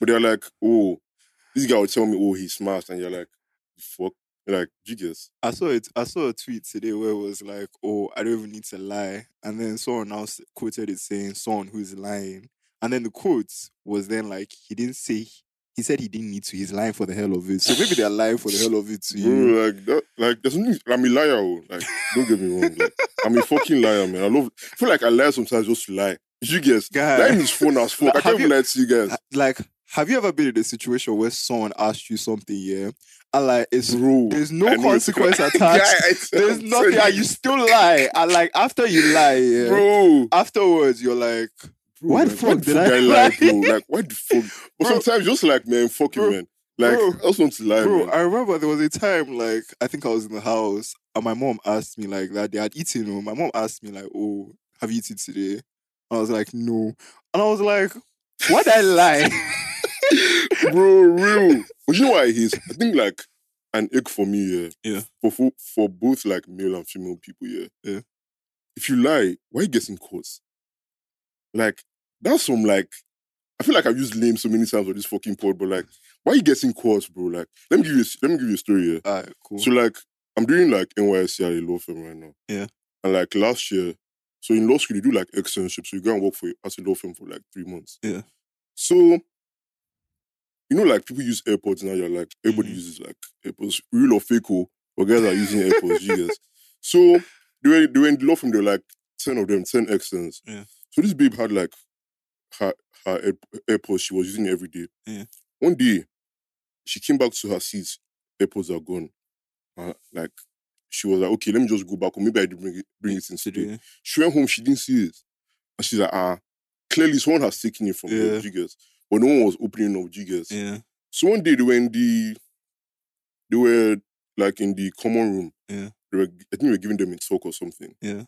But they're like, oh, this guy will tell me, oh, he's smart, and you're like, fuck? You're like, you get.
I saw it. I saw a tweet today where it was like, "Oh, I don't even need to lie," and then someone else quoted it saying, "Someone who's lying," and then the quote was then like, "He didn't say he said he didn't need to. He's lying for the hell of it. So maybe they're lying for the hell of it to
Bro,
you.
like that, like there's something. I'm a liar. oh. Like, don't get me wrong. Like, I'm a fucking liar, man. I love. I feel like I lie sometimes just to lie. You guys,
Guy.
lying is fun as fuck. I can't even
you-
lie to you guys,
Like, have you ever been in a situation where someone asked you something, yeah, and like it's
bro.
there's no
I
consequence attached. There's nothing, and you still lie. And like after you lie, yeah,
bro.
afterwards you're like, The
like,
fuck did I
lie,
lie?
bro? Like, why the fuck? But
Bro.
sometimes just like, man, fuck you, man. Like,
Bro.
I just want to lie,
Bro,
man.
I remember there was a time like I think I was in the house and my mom asked me like that they had eaten. oh, My mom asked me like, "Oh, have you eaten today?" And I was like, "No," and I was like, "Why did I lie?"
bro, real. But you know why he's? I think like an egg for me, yeah.
Yeah.
For, for for both like male and female people, yeah.
Yeah.
If you lie, why you getting caught? Like that's some like I feel like I've used lame so many times on this fucking pod, but like, why are you getting caught, bro? Like, let me give you a, let me give you a story here.
Alright, cool.
So like I'm doing like NYSC at a law firm right now.
Yeah.
And like last year, so in law school you do like externship, so you go and work for as a law firm for like three months.
Yeah.
So you know, like people use AirPods now. You're like everybody
Mhm.
uses like AirPods, real or fake, oh, but guys are using AirPods. you guys. So they were they were in the law firm. There were like ten of them, ten externs.
Yeah.
So this babe had like her her Air- AirPods. She was using every day.
Yeah.
One day, she came back to her seat. AirPods are gone. Uh, like she was like, okay, let me just go back. Or maybe I did bring it, bring it in today.
Today.
She went home, she didn't see it. And she's like, ah, clearly someone has taken it from
Yeah.
the jiggers. But no one was opening up jiggers.
Yeah.
So one day they were in the they were like in the common room.
Yeah.
They were I think they were giving them a talk or something.
Yeah.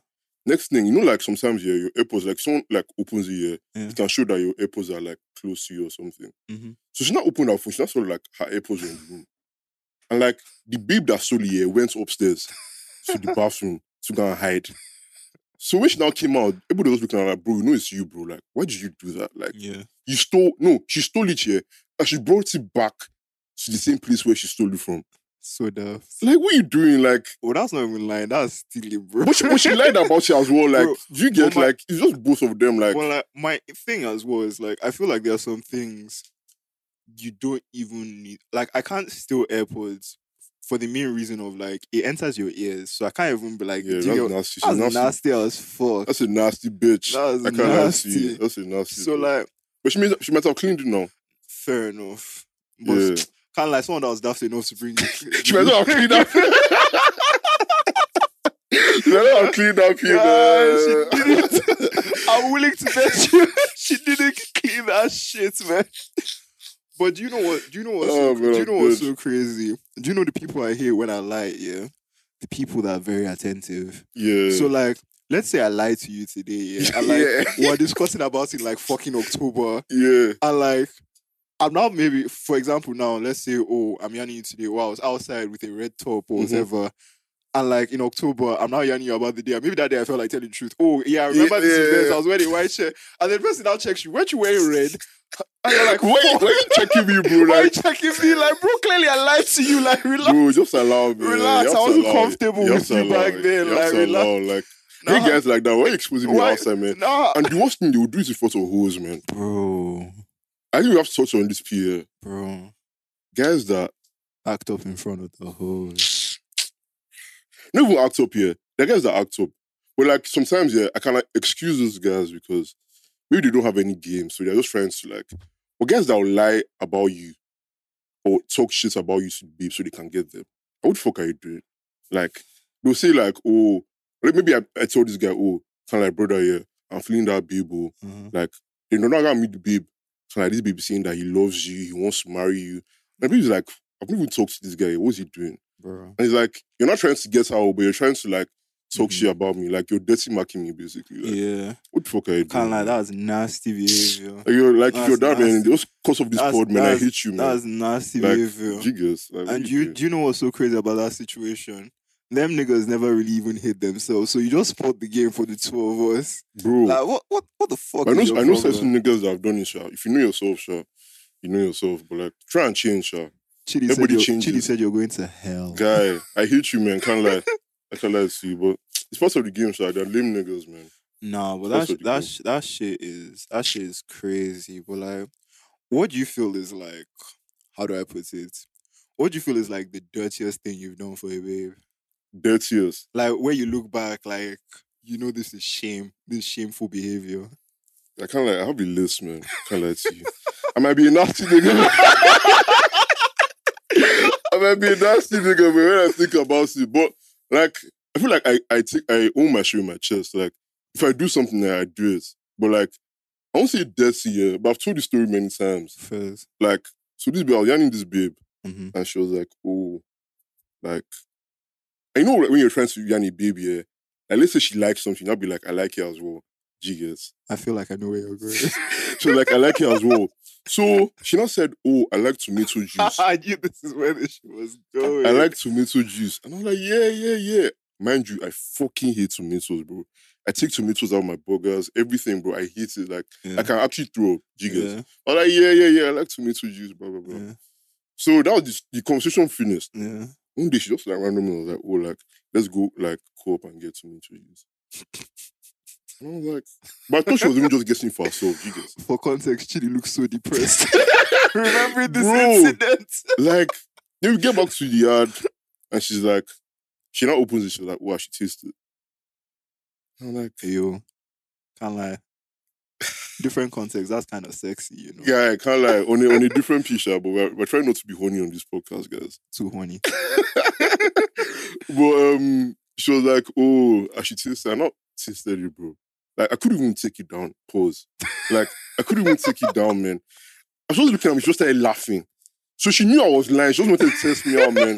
Next thing, you know, like sometimes yeah, your AirPods, like someone like opens it here,
Yeah.
it can show that your AirPods are like close to you or something.
Mm-hmm.
So she not opened her phone, she not saw like her AirPods in the room. And like the babe that stole here went upstairs to the bathroom to go and hide. So when she now came out, everybody was looking at her like, bro, you know it's you, bro. Like, why did you do that? Like,
Yeah.
you stole no, she stole it here, and she brought it back to the same place where she stole it from.
So the
Like, what are you doing? Like,
well, that's not even lying. That's stealing, bro.
but she, but she lied about it as well. Like,
Bro,
do you get
my-
like it's just both of them? Like,
well, like, my thing as well is like I feel like there are some things you don't even need. Like I can't steal AirPods for the main reason of like it enters your ears, so I can't even be like,
yeah,
you
that's
get-
nasty.
That's
nasty.
nasty as fuck.
That's a nasty bitch.
That is
I can't
nasty.
you. That's a nasty.
So
bitch.
like,
but she might she might have cleaned it now.
fair enough. But
Yeah.
Kind of like someone that was daft enough to bring.
She might not have cleaned up. might not have cleaned up here.
Yeah, she
man.
didn't. I'm willing to bet you she didn't clean that shit, man. But do you know what? Do you know what's
Oh,
so,
man,
do you
I'm
know what's so crazy? Do you know the people I hear when I lie? Yeah, the people that are very attentive.
Yeah.
So like, let's say I lied to you today. Yeah, and like
Yeah.
we're discussing about it like fucking October,
yeah.
and like. I'm now maybe, for example, now let's say, oh, I'm yarning you today. Well, I was outside with a red top or
Mhm.
whatever, and like in October, I'm now yarning you about the day. And maybe that day I felt like telling the truth. Oh, yeah, I remember
Yeah,
this
yeah,
event.
yeah.
I was wearing a white shirt, and then the person now checks you. Weren't you wearing red? And you're like,
Why,
fuck.
why you checking me, bro?
Why are you checking me? Like, bro, clearly I lied to you. Like, relax.
bro, just allow me.
Relax, I
have to
wasn't comfortable
You
with you
allow
back
it.
then,
You have
like, relax.
allow, like,
Nah.
hey guys like that, why are you exposing me
Why-
outside, man?
Nah.
And the worst thing they will do is in front of hoes, man.
Bro,
I think we have to touch on this here.
bro,
Guys that
act up in front of the hoes.
not even act up here. The guys that act up. But like sometimes, yeah, I can like excuse those guys because maybe they don't have any game. So they're just trying to like or guys that will lie about you or talk shit about you to the babe so they can get them. What the fuck are you doing? Like, they'll say like, oh, maybe I, I told this guy, oh, kind of like brother, yeah, I'm feeling that babe, oh.
Mhm.
Like, they know not gonna meet the babe. So like this baby saying that he loves you, he wants to marry you. And baby's like, I've never even talked to this guy. What's he doing?
Bro.
And he's like, you're not trying to get out, but you're trying to like talk
Mhm.
shit about me. Like you're dirty marking me, basically. Like,
Yeah.
what the fuck are you doing?
Kind of like
that
was nasty behavior.
Like, you're like if you're that man, just because of this
That's-
pod, man, I hate you, man.
That's nasty
Like,
behavior.
Jiggers. Like,
And
you
you do you know what's so crazy about that situation? Them niggas never really even hit themselves. So you just fought the game for the two of us.
bro.
Like what what what the fuck?
I know I know certain niggas that have done it, sha. If you know yourself, sha, you know yourself. But like try and change, sha.
Chidi said,
everybody changes.
Chidi said you're going to hell.
Guy, I hate you, man. Can't lie. I can't lie to you, but it's part of the game, sha. They're lame niggas, man.
Nah, but
That's
that that sh- that shit is that shit is crazy. But like, what do you feel is like how do I put it? What do you feel is like the dirtiest thing you've done for a babe?
Dirtiest.
Like where you look back, like you know this is shame, this is shameful behavior.
I can't like I'll be list, man. Can't lie to you. I might be a nasty nigga. I might be a nasty nigga, but when I think about it, but like I feel like I I take I own my shit in my chest. Like if I do something, I do it. But like I won't say dirty, yeah, but I've told the story many times.
First.
Like so, this babe, I was yanning this babe,
hmm
and she was like, "Oh, like." You know like, when you're trying to yarn a baby, yeah, like let's say she likes something, I'll be like, "I like it as well." Jiggers.
I feel like I know where you're going.
so like, I like it as well. So she now said, Oh, I like tomato juice.
I knew this is where shit was going.
I like tomato juice. And I'm like, Yeah, yeah, yeah. Mind you, I fucking hate tomatoes, bro. I take tomatoes out of my burgers, everything, bro. I hate it. Like,
yeah.
I can actually throw jiggers.
yeah.
I'm like, Yeah, yeah, yeah. I like tomato juice, blah, blah, blah.
yeah.
So that was the, the conversation finished.
yeah.
One day she just like randomly was like, Oh, like, let's go, like, co op and get tomato juice. And I was like, but I thought she was even just guessing for herself, jiggers.
For context, Chidi looks so depressed. Remembering this
Bro.
incident.
like then we get back to the yard and she's like she now opens it she's like wow she tasted it. I'm like
Yo, can't lie. Different context. That's kind of sexy, you know.
yeah I can't lie on a, on a different picture, but we're, we're trying not to be horny on this podcast guys
Too horny.
but um she was like oh I should I not tasted it bro like I couldn't even take it down pause like I couldn't even take it down man I was just looking at me she just started laughing so she knew I was lying she just wanted to test me out man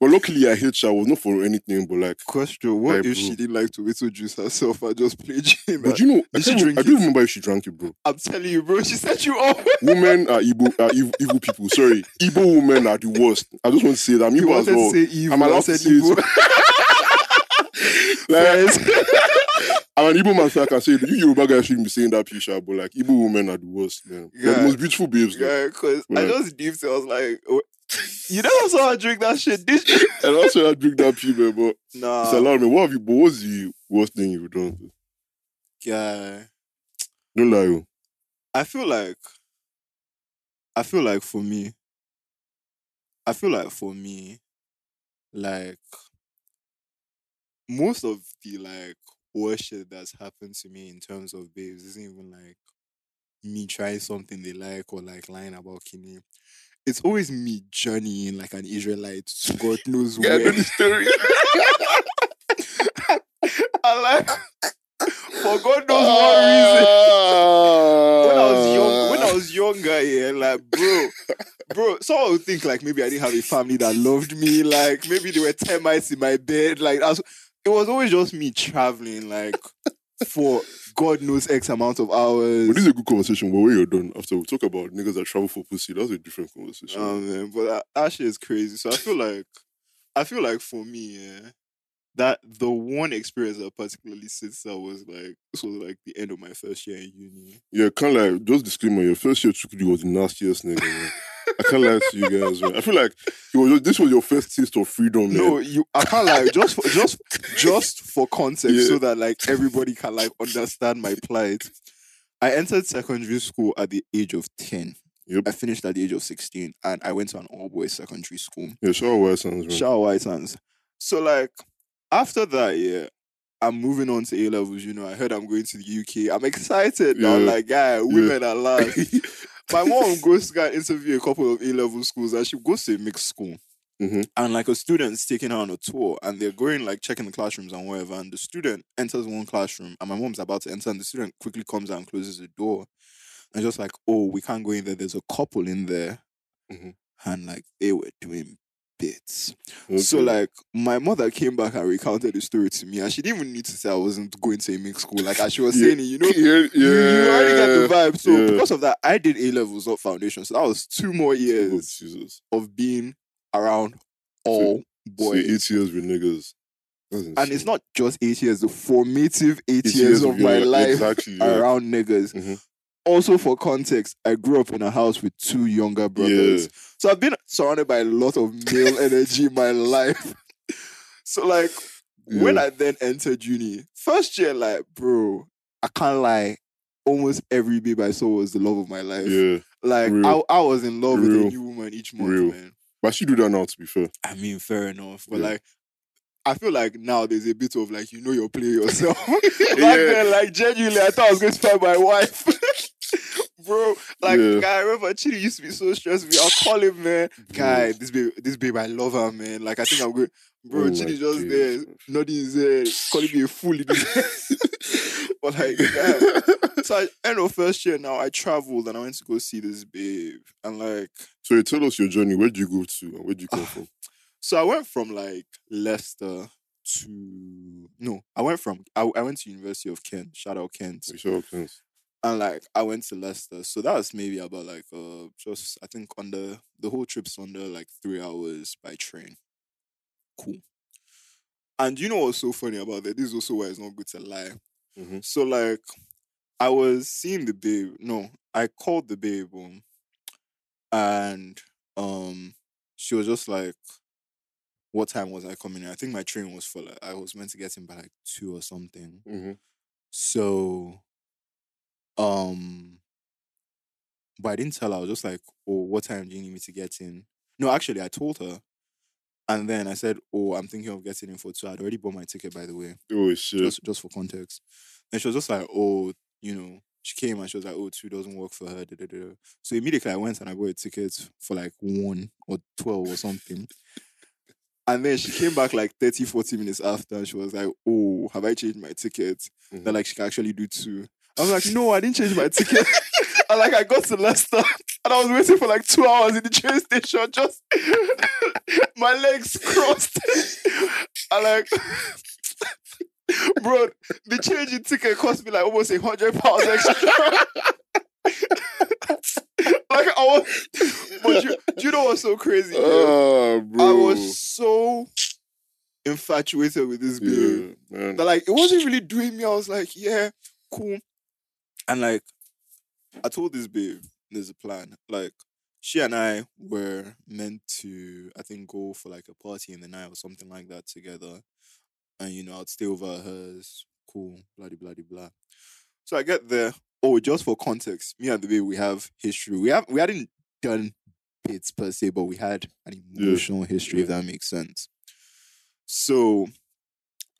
but luckily I hate her I was not for anything but like
Question: What
Like,
if
bro.
she didn't like tomato juice herself? I just played Jim.
But you know, I,
she drink
I don't remember if she drank it, bro.
I'm telling you, bro. She set you up.
Women are evil, are evil, evil people. Sorry, evil women are the worst. I just want to say that. I'm
You
evil as well.
to say evil.
I'm allowed to say
evil.
Like, I'm an evil man, so I can say you Yoruba guys shouldn't be saying that, Pisha. But like, evil women are the worst. Man. They're the
Yeah.
most beautiful babes.
Yeah, because I just deep I was like, you never saw her drink that shit, you?
And also, I drink that pee, man. But
Nah.
it's allowed me. What have you? But what's the worst thing you've done?
yeah.
Don't lie. oh.
I feel like I feel like for me, I feel like for me, like most of the like worst shit that's happened to me in terms of babes isn't even like me trying something they like or like lying about kidney. It's always me journeying like an Israelite to God knows
Yeah, I know
where.
the story.
I like for God knows what ah. reason. when I was young, when I was younger, yeah, like bro, bro, someone would think like maybe I didn't have a family that loved me, like maybe there were termites in my bed, like that's it was always just me traveling, like for God knows X amount of hours.
But this is a good conversation. But when you're done, after we talk about niggas that travel for pussy, that's a different conversation.
Oh man, but that, that shit is crazy. So I feel like, I feel like for me, yeah, that the one experience that particularly sits out was like this was like the end of my first year in uni.
Yeah, can't lie. Just disclaimer: your first year Chukudi was the nastiest nigga. I can't lie to you guys. Man. I feel like was this was your first taste of freedom. Man.
No, you. I can't lie. just for, just just for context,
Yeah.
so that like everybody can like understand my plight. I entered secondary school at the age of ten.
Yep.
I finished at the age of sixteen, and I went to an all boys secondary school.
Yeah, shout out Whitesands, man.
Shower Whitesands. So like after that, yeah, I'm moving on to A levels. You know, I heard I'm going to the UK. I'm excited now.
Yeah.
Like, yeah, women are last. My mom goes to interview a couple of A level schools, and she goes to a mixed school.
Mhm.
And like a student's taking her on a tour, and they're going like checking the classrooms and whatever. And the student enters one classroom, and my mom's about to enter, and the student quickly comes out and closes the door, and just like, oh, we can't go in there. There's a couple in there,
Mhm.
and like they were doing bits.
Okay.
So like my mother came back and recounted the story to me, and she didn't even need to say I wasn't going to a mixed school. Like as she was
Yeah.
saying it, you know,
yeah, yeah,
you, you already get the vibe. So
yeah.
because of that, I did A levels, not foundation. So that was two more
Oh,
years
Jesus.
of being around all
Boy,
boys.
eight years with niggas.
And it's not just eight years, the formative eight,
Eight
years, of my life
Exactly.
Around niggas.
Mhm.
Also, for context, I grew up in a house with two younger brothers. So I've been surrounded by a lot of male energy in my life. so like when I then entered uni, first year, like, bro, I can't lie. almost every babe I saw was the love of my life.
Yeah.
Like
Real.
I, I was in love with a new woman each month,
Real.
man.
But she do that now, to be fair.
I mean, fair enough. But
Yeah.
like I feel like now there's a bit of like you know you're playing yourself. Back
Yeah.
then, like genuinely, I thought I was going to find my wife. Bro, like
Yeah.
guy, I remember Chidi used to be so stressed with me. I'll call him, man. Guy, this babe, this babe, I love her, man. Like I think I'm going, bro.
Oh
Chidi just
days,
there, his head, calling me a fool. but like, so I, end of first year now, I traveled and I went to go see this babe, and like,
So you tell us your journey. Where did you go to and where did you come ah, from?
So I went from like Leicester to no, I went from I, I went to University of Kent. Shout out Kent.
You saw things.
and like I went to Leicester, so that was maybe about like uh just I think under the whole trip's under like three hours by train. Cool. And you know what's so funny about that? This is also why it's not good to lie.
Mhm.
So like I was seeing the babe. No, I called the babe, um, and um, she was just like, "What time was I coming?" in? I think my train was for like I was meant to get in by like two or something.
Mm-hmm.
So, um, but I didn't tell her. I was just like, "Oh, what time do you need me to get in?" No, actually, I told her, and then I said, "Oh, I'm thinking of getting in for two. I'd already bought my ticket, by the way,
Oh shit.
just just for context." And she was just like, "Oh, you know." She came and she was like, "Oh, two doesn't work for her." Da, da, da. So immediately I went and I bought a ticket for like one or twelve or something. And then she came back like 30, 40 minutes after and she was like, Oh, have I changed my ticket?
Mhm.
That like she can actually do two. I was like, No, I didn't change my ticket. and like I got to Leicester and I was waiting for like two hours in the train station, just my legs crossed. and like Bro, the change in ticket cost me like almost a hundred pounds extra. Like I was, but you, do you know what's so crazy?
Ah, bro.
I was so infatuated with this babe
Yeah,
that like it wasn't really doing me. I was like, yeah, cool. And like I told this babe, there's a plan. Like she and I were meant to, I think, go for like a party in the night or something like that together. And you know, I'd stay over at hers. Cool, bloody bloody blah. So I get there. Oh, just for context, me and the babe, we have history. We have we hadn't done bits per se, but we had an
Yeah.
emotional history, if that makes sense. So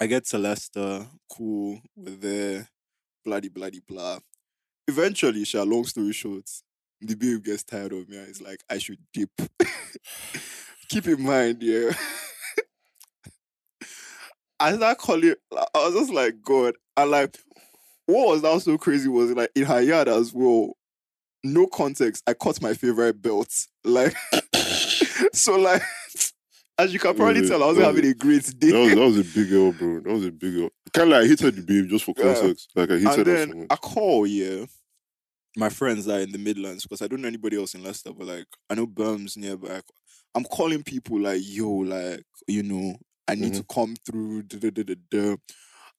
I get to Leicester, cool, we're there, bloody bloody blah. Eventually, shall long story short, the babe gets tired of me and it's like I should dip. Keep in mind, yeah. I start calling I was just like, God. I like what was now so crazy was like in her yard as well. No context. I caught my favorite belt. Like so like as you can probably tell, I was having a great day.
That was, that was a big L, bro. That was a big L. Kind of like I hated the babe just for
Yeah.
context. Like I hated
and
so
then
much.
I call, yeah, my friends that are in the Midlands because I don't know anybody else in Leicester, but like I know Birms nearby. I'm calling people like, yo, like, you know, I need mm-hmm. to come through. Da, da, da.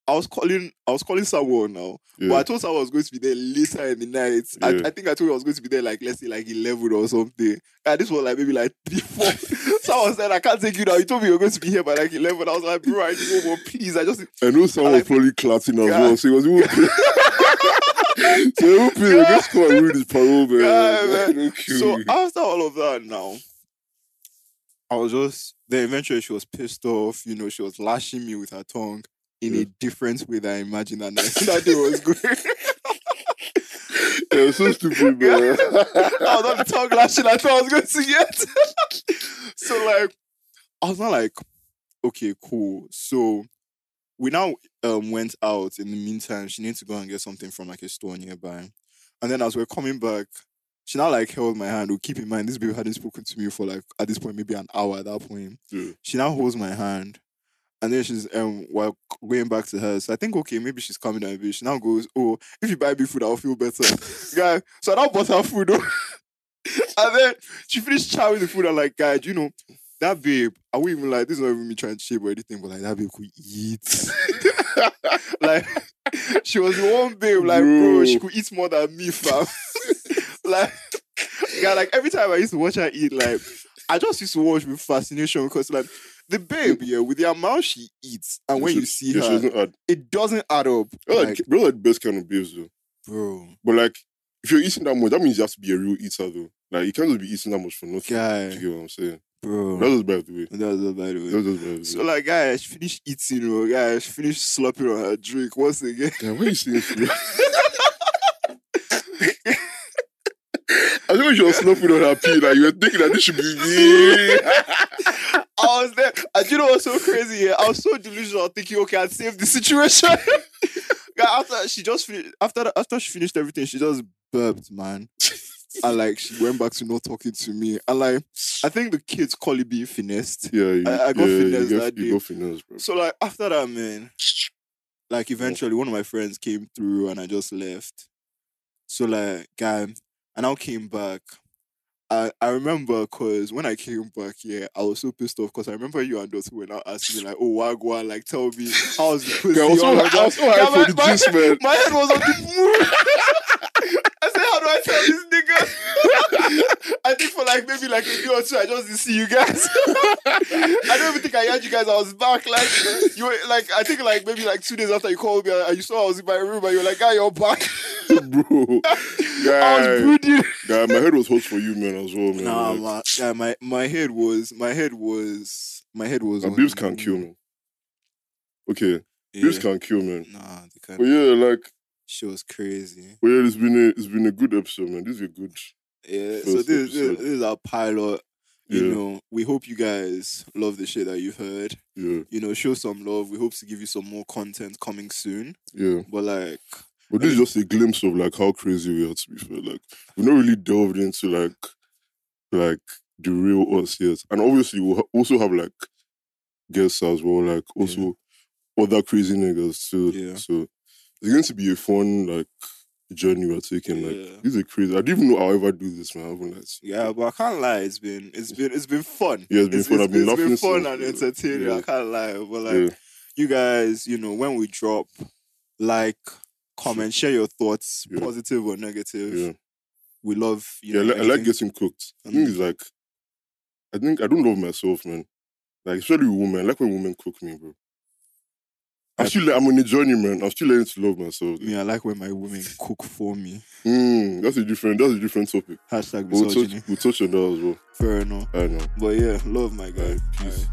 I was calling, I was calling someone now, but I told someone I was going to be there later in the night.
Yeah.
I, I think I told you I was going to be there like let's say like eleven or something. And this was like maybe like three, four. someone said I can't take you now. You told me you were going to be here by like eleven. I was like, bro, I need one please. I just
I know someone
like-
was probably clapping as
Yeah.
well. So he was even So even paid. Let's go and read his parole, man.
Yeah, man. So after all of that, now I was just then eventually she was pissed off. You know, she was lashing me with her tongue in
Yeah.
a different way than I imagined that night. that day was good.
Yeah, it's so stupid, man.
I was on the tongue lashing. I thought I was going to see get. so like, I was not like, okay, cool. So we now um went out. In the meantime, she needed to go and get something from like a store nearby. And then as we are coming back, she now like held my hand. Oh, keep in mind, this baby hadn't spoken to me for like at this point maybe an hour. At that point,
Yeah.
she now holds my hand. And then she's um while going back to her. So I think okay, maybe she's coming down a bit. She now goes, Oh, if you buy me food, I'll feel better. guy. So I now bought her food. oh. and then she finished chowing the food. I'm like, guy, you know that babe? I wouldn't even like this is not even me trying to shape or anything, but like that babe could eat. like she was the one babe, like bro,
Bro.
she could eat more than me, fam. like, yeah, like every time I used to watch her eat, like I just used to watch with fascination because like the babe, yeah, with the amount she eats, and when you see
yeah, she
her,
doesn't add.
it doesn't add up.
Bro,
Like,
bro, like best kind of babes, though.
bro.
But like, if you're eating that much, that means you have to be a real eater, though. Like, you can't just be eating that much for nothing.
Guy,
Do you get what I'm saying?
bro.
that was by the way.
That was by the way.
That's just by the
So like, guys, finish eating, bro. Guys, finish slopping on her drink once again.
Yeah, what are you saying? I think you were slopping on her pee. Like, you were thinking that this should be me.
I was there. And you know what's so crazy? I was so delusional, thinking, okay, I'd save the situation. After she just finished, after after she finished everything, she just burped, man. and like she went back to not talking to me. And like I think the kids call it being finessed.
yeah, you,
I- I got
yeah,
finesse
you,
that
you
day.
got finesse, bro.
So like after that, man, like eventually one of my friends came through and I just left. So like, guy, and I now came back. I, I remember because when I came back, yeah, I was so pissed off because I remember you and Dottie were now asking me like, "Oh, Wagwan, like tell me how's the pussy?"
Yeah, I was so,
all
I was so
Yeah,
hyped
my-
for the
my-
gist, man.
My head was on the moon. I said, "How do I tell these niggas?" I think for like maybe like a day or two, I just didn't see you guys. I don't even think I heard you guys. I was back. Like you were like I think like maybe like two days after you called me, and you saw I was in my room, and you were like, "Guy, you're back."
bro.
I was brooding.
guy, my head was hot for you, man, as well, man.
Nah,
like,
man. Yeah, my my head was my head was my head was.
nah,
on
babes
the
can kill me. Okay,
Yeah.
babes can't kill, man.
Nah, they can't.
But yeah, like,
She was crazy.
but yeah, it's been a, it's been a good episode, man. This is a good.
Yeah. So this, this this is our pilot. You
Yeah.
know, we hope you guys love the shit that you've heard.
Yeah,
You know, show some love. We hope to give you some more content coming soon.
yeah.
But like,
But this is just a glimpse of like how crazy we are. To be fair, like we're not really delved into like like the real us yet, and obviously we'll ha- also have like guests as well, like also other crazy niggas too.
Yeah.
So it's going to be a fun like journey we're taking. Like
Yeah.
this is crazy. I didn't even know I'll ever do this, man. I haven't like,
yeah, but I can't lie. It's been it's been it's been fun.
Yeah, it's been fun. I've been
it's been fun and
yeah.
entertaining.
Yeah.
I can't lie. But like,
yeah,
you guys, you know, when we drop, like, comment, share your thoughts,
Yeah.
positive or negative.
yeah,
We love you
yeah.
know.
I, li- I like getting cooked. I think
Mm.
it's like, I think I don't love myself, man. Like especially women. I like when women cook me, bro. I'm
I-
still, I'm on a journey, man. I'm still learning to love myself.
Yeah, I like when my women cook for me.
Mm, that's a different. That's a different topic.
Hashtag
We'll touch, we'll touch on that as well.
Fair enough.
I know.
But yeah, love my guy.
Alright, peace.